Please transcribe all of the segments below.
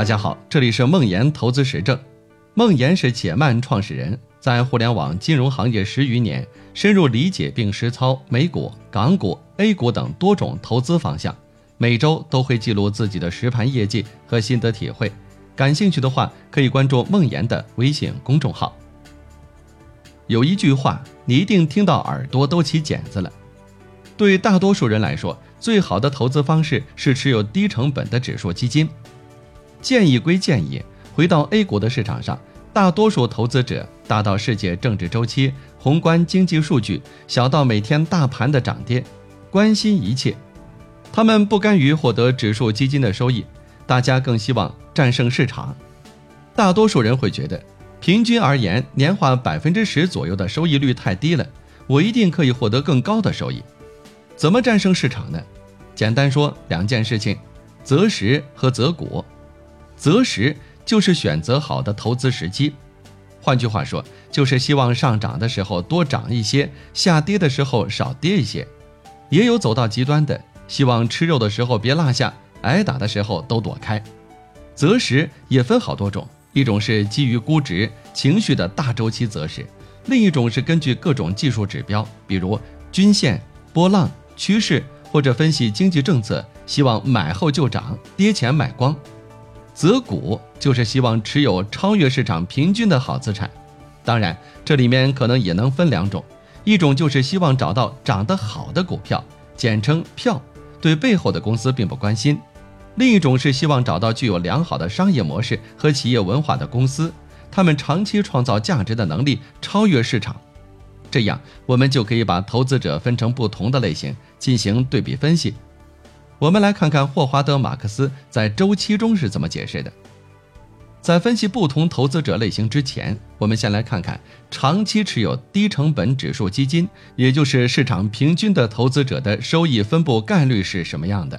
大家好，这里是梦岩投资实证。梦岩是且慢创始人，在互联网金融行业十余年，深入理解并实操美股、港股、A 股等多种投资方向，每周都会记录自己的实盘业绩和心得体会。感兴趣的话，可以关注梦岩的微信公众号。有一句话，你一定听到耳朵都起茧子了。对大多数人来说，最好的投资方式是持有低成本的指数基金。建议归建议，回到 A 股的市场上，大多数投资者，大到世界政治周期、宏观经济数据，小到每天大盘的涨跌，关心一切。他们不甘于获得指数基金的收益，大家更希望战胜市场。大多数人会觉得，平均而言，年化百分之十左右的收益率太低了，我一定可以获得更高的收益。怎么战胜市场呢？简单说，两件事情：择时和择股。择时就是选择好的投资时机，换句话说，就是希望上涨的时候多涨一些，下跌的时候少跌一些。也有走到极端的，希望吃肉的时候别落下，挨打的时候都躲开。择时也分好多种，一种是基于估值、情绪的大周期择时，另一种是根据各种技术指标，比如均线、波浪、趋势，或者分析经济政策，希望买后就涨，跌前买光。择股就是希望持有超越市场平均的好资产，当然这里面可能也能分两种，一种就是希望找到涨得好的股票，简称票，对背后的公司并不关心；另一种是希望找到具有良好的商业模式和企业文化的公司，他们长期创造价值的能力超越市场。这样我们就可以把投资者分成不同的类型进行对比分析。我们来看看霍华德·马克思在周期中是怎么解释的。在分析不同投资者类型之前，我们先来看看长期持有低成本指数基金，也就是市场平均的投资者的收益分布概率是什么样的。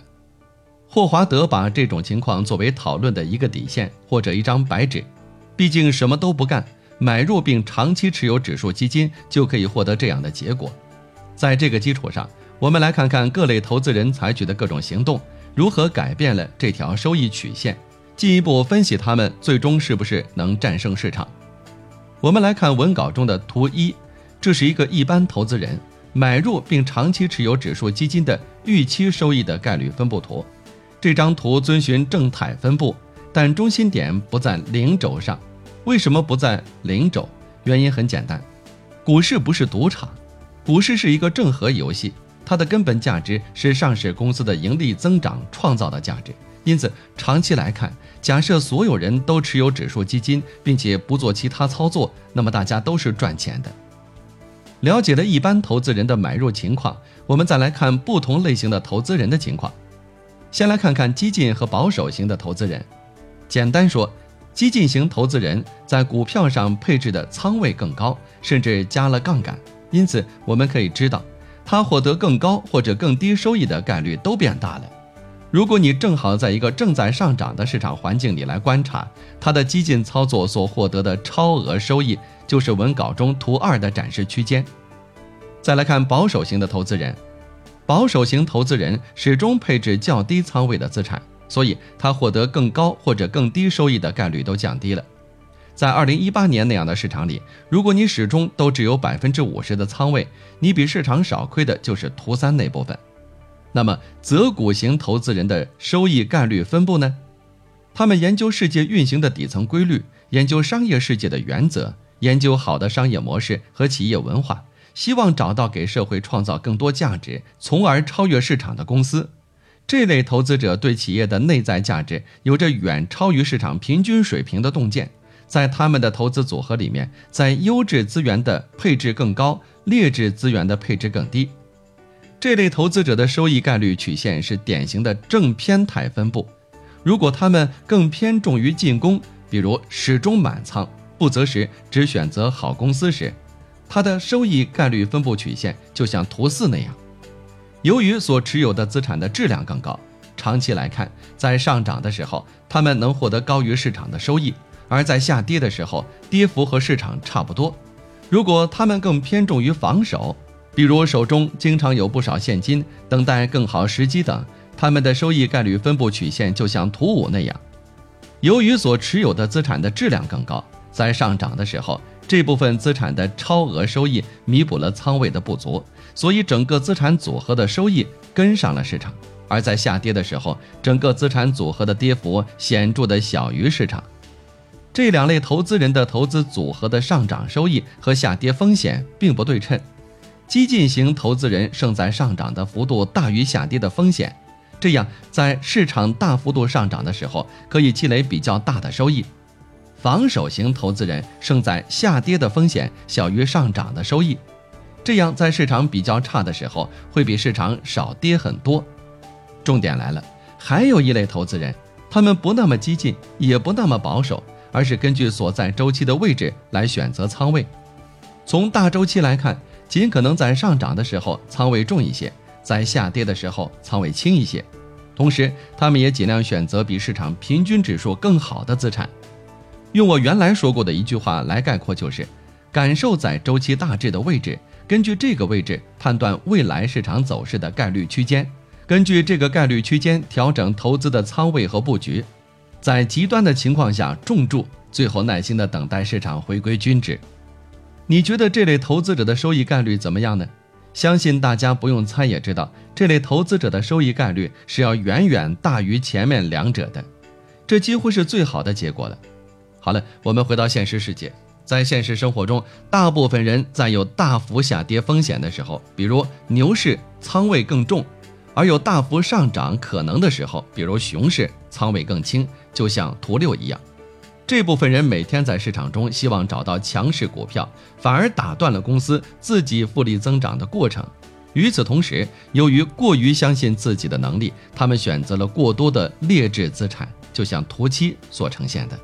霍华德把这种情况作为讨论的一个底线或者一张白纸，毕竟什么都不干，买入并长期持有指数基金就可以获得这样的结果。在这个基础上。我们来看看各类投资人采取的各种行动如何改变了这条收益曲线，进一步分析他们最终是不是能战胜市场。我们来看文稿中的图一，这是一个一般投资人买入并长期持有指数基金的预期收益的概率分布图。这张图遵循正态分布，但中心点不在零轴上。为什么不在零轴？原因很简单，股市不是赌场，股市是一个正和游戏。它的根本价值是上市公司的盈利增长创造的价值，因此长期来看，假设所有人都持有指数基金，并且不做其他操作，那么大家都是赚钱的。了解了一般投资人的买入情况，我们再来看不同类型的投资人的情况。先来看看激进和保守型的投资人。简单说，激进型投资人在股票上配置的仓位更高，甚至加了杠杆，因此我们可以知道。他获得更高或者更低收益的概率都变大了。如果你正好在一个正在上涨的市场环境里来观察，他的激进操作所获得的超额收益，就是文稿中图二的展示区间。再来看保守型的投资人，保守型投资人始终配置较低仓位的资产，所以他获得更高或者更低收益的概率都降低了。在二零一八年那样的市场里，如果你始终都只有百分之五十的仓位，你比市场少亏的就是图三那部分。那么择股型投资人的收益概率分布呢？他们研究世界运行的底层规律，研究商业世界的原则，研究好的商业模式和企业文化，希望找到给社会创造更多价值，从而超越市场的公司。这类投资者对企业的内在价值有着远超于市场平均水平的洞见。在他们的投资组合里面，在优质资源的配置更高，劣质资源的配置更低。这类投资者的收益概率曲线是典型的正偏态分布。如果他们更偏重于进攻，比如始终满仓，不择时只选择好公司时，它的收益概率分布曲线就像图四那样。由于所持有的资产的质量更高，长期来看，在上涨的时候，他们能获得高于市场的收益。而在下跌的时候，跌幅和市场差不多。如果他们更偏重于防守，比如手中经常有不少现金，等待更好时机等，他们的收益概率分布曲线就像图五那样。由于所持有的资产的质量更高，在上涨的时候，这部分资产的超额收益弥补了仓位的不足，所以整个资产组合的收益跟上了市场；而在下跌的时候，整个资产组合的跌幅显著的小于市场。这两类投资人的投资组合的上涨收益和下跌风险并不对称，激进型投资人胜在上涨的幅度大于下跌的风险，这样在市场大幅度上涨的时候可以积累比较大的收益；防守型投资人胜在下跌的风险小于上涨的收益，这样在市场比较差的时候会比市场少跌很多。重点来了，还有一类投资人，他们不那么激进，也不那么保守。而是根据所在周期的位置来选择仓位。从大周期来看，尽可能在上涨的时候仓位重一些，在下跌的时候仓位轻一些。同时，他们也尽量选择比市场平均指数更好的资产。用我原来说过的一句话来概括，就是：感受在周期大致的位置，根据这个位置判断未来市场走势的概率区间，根据这个概率区间调整投资的仓位和布局。在极端的情况下重注，最后耐心的等待市场回归均值。你觉得这类投资者的收益概率怎么样呢？相信大家不用猜也知道，这类投资者的收益概率是要远远大于前面两者的，这几乎是最好的结果了。好了，我们回到现实世界，在现实生活中，大部分人在有大幅下跌风险的时候，比如牛市，仓位更重。而有大幅上涨可能的时候，比如熊市，仓位更轻，就像图六一样。这部分人每天在市场中希望找到强势股票，反而打断了公司自己复利增长的过程。与此同时，由于过于相信自己的能力，他们选择了过多的劣质资产，就像图七所呈现的。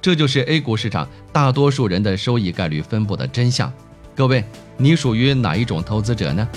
这就是 A 股市场大多数人的收益概率分布的真相。各位，你属于哪一种投资者呢？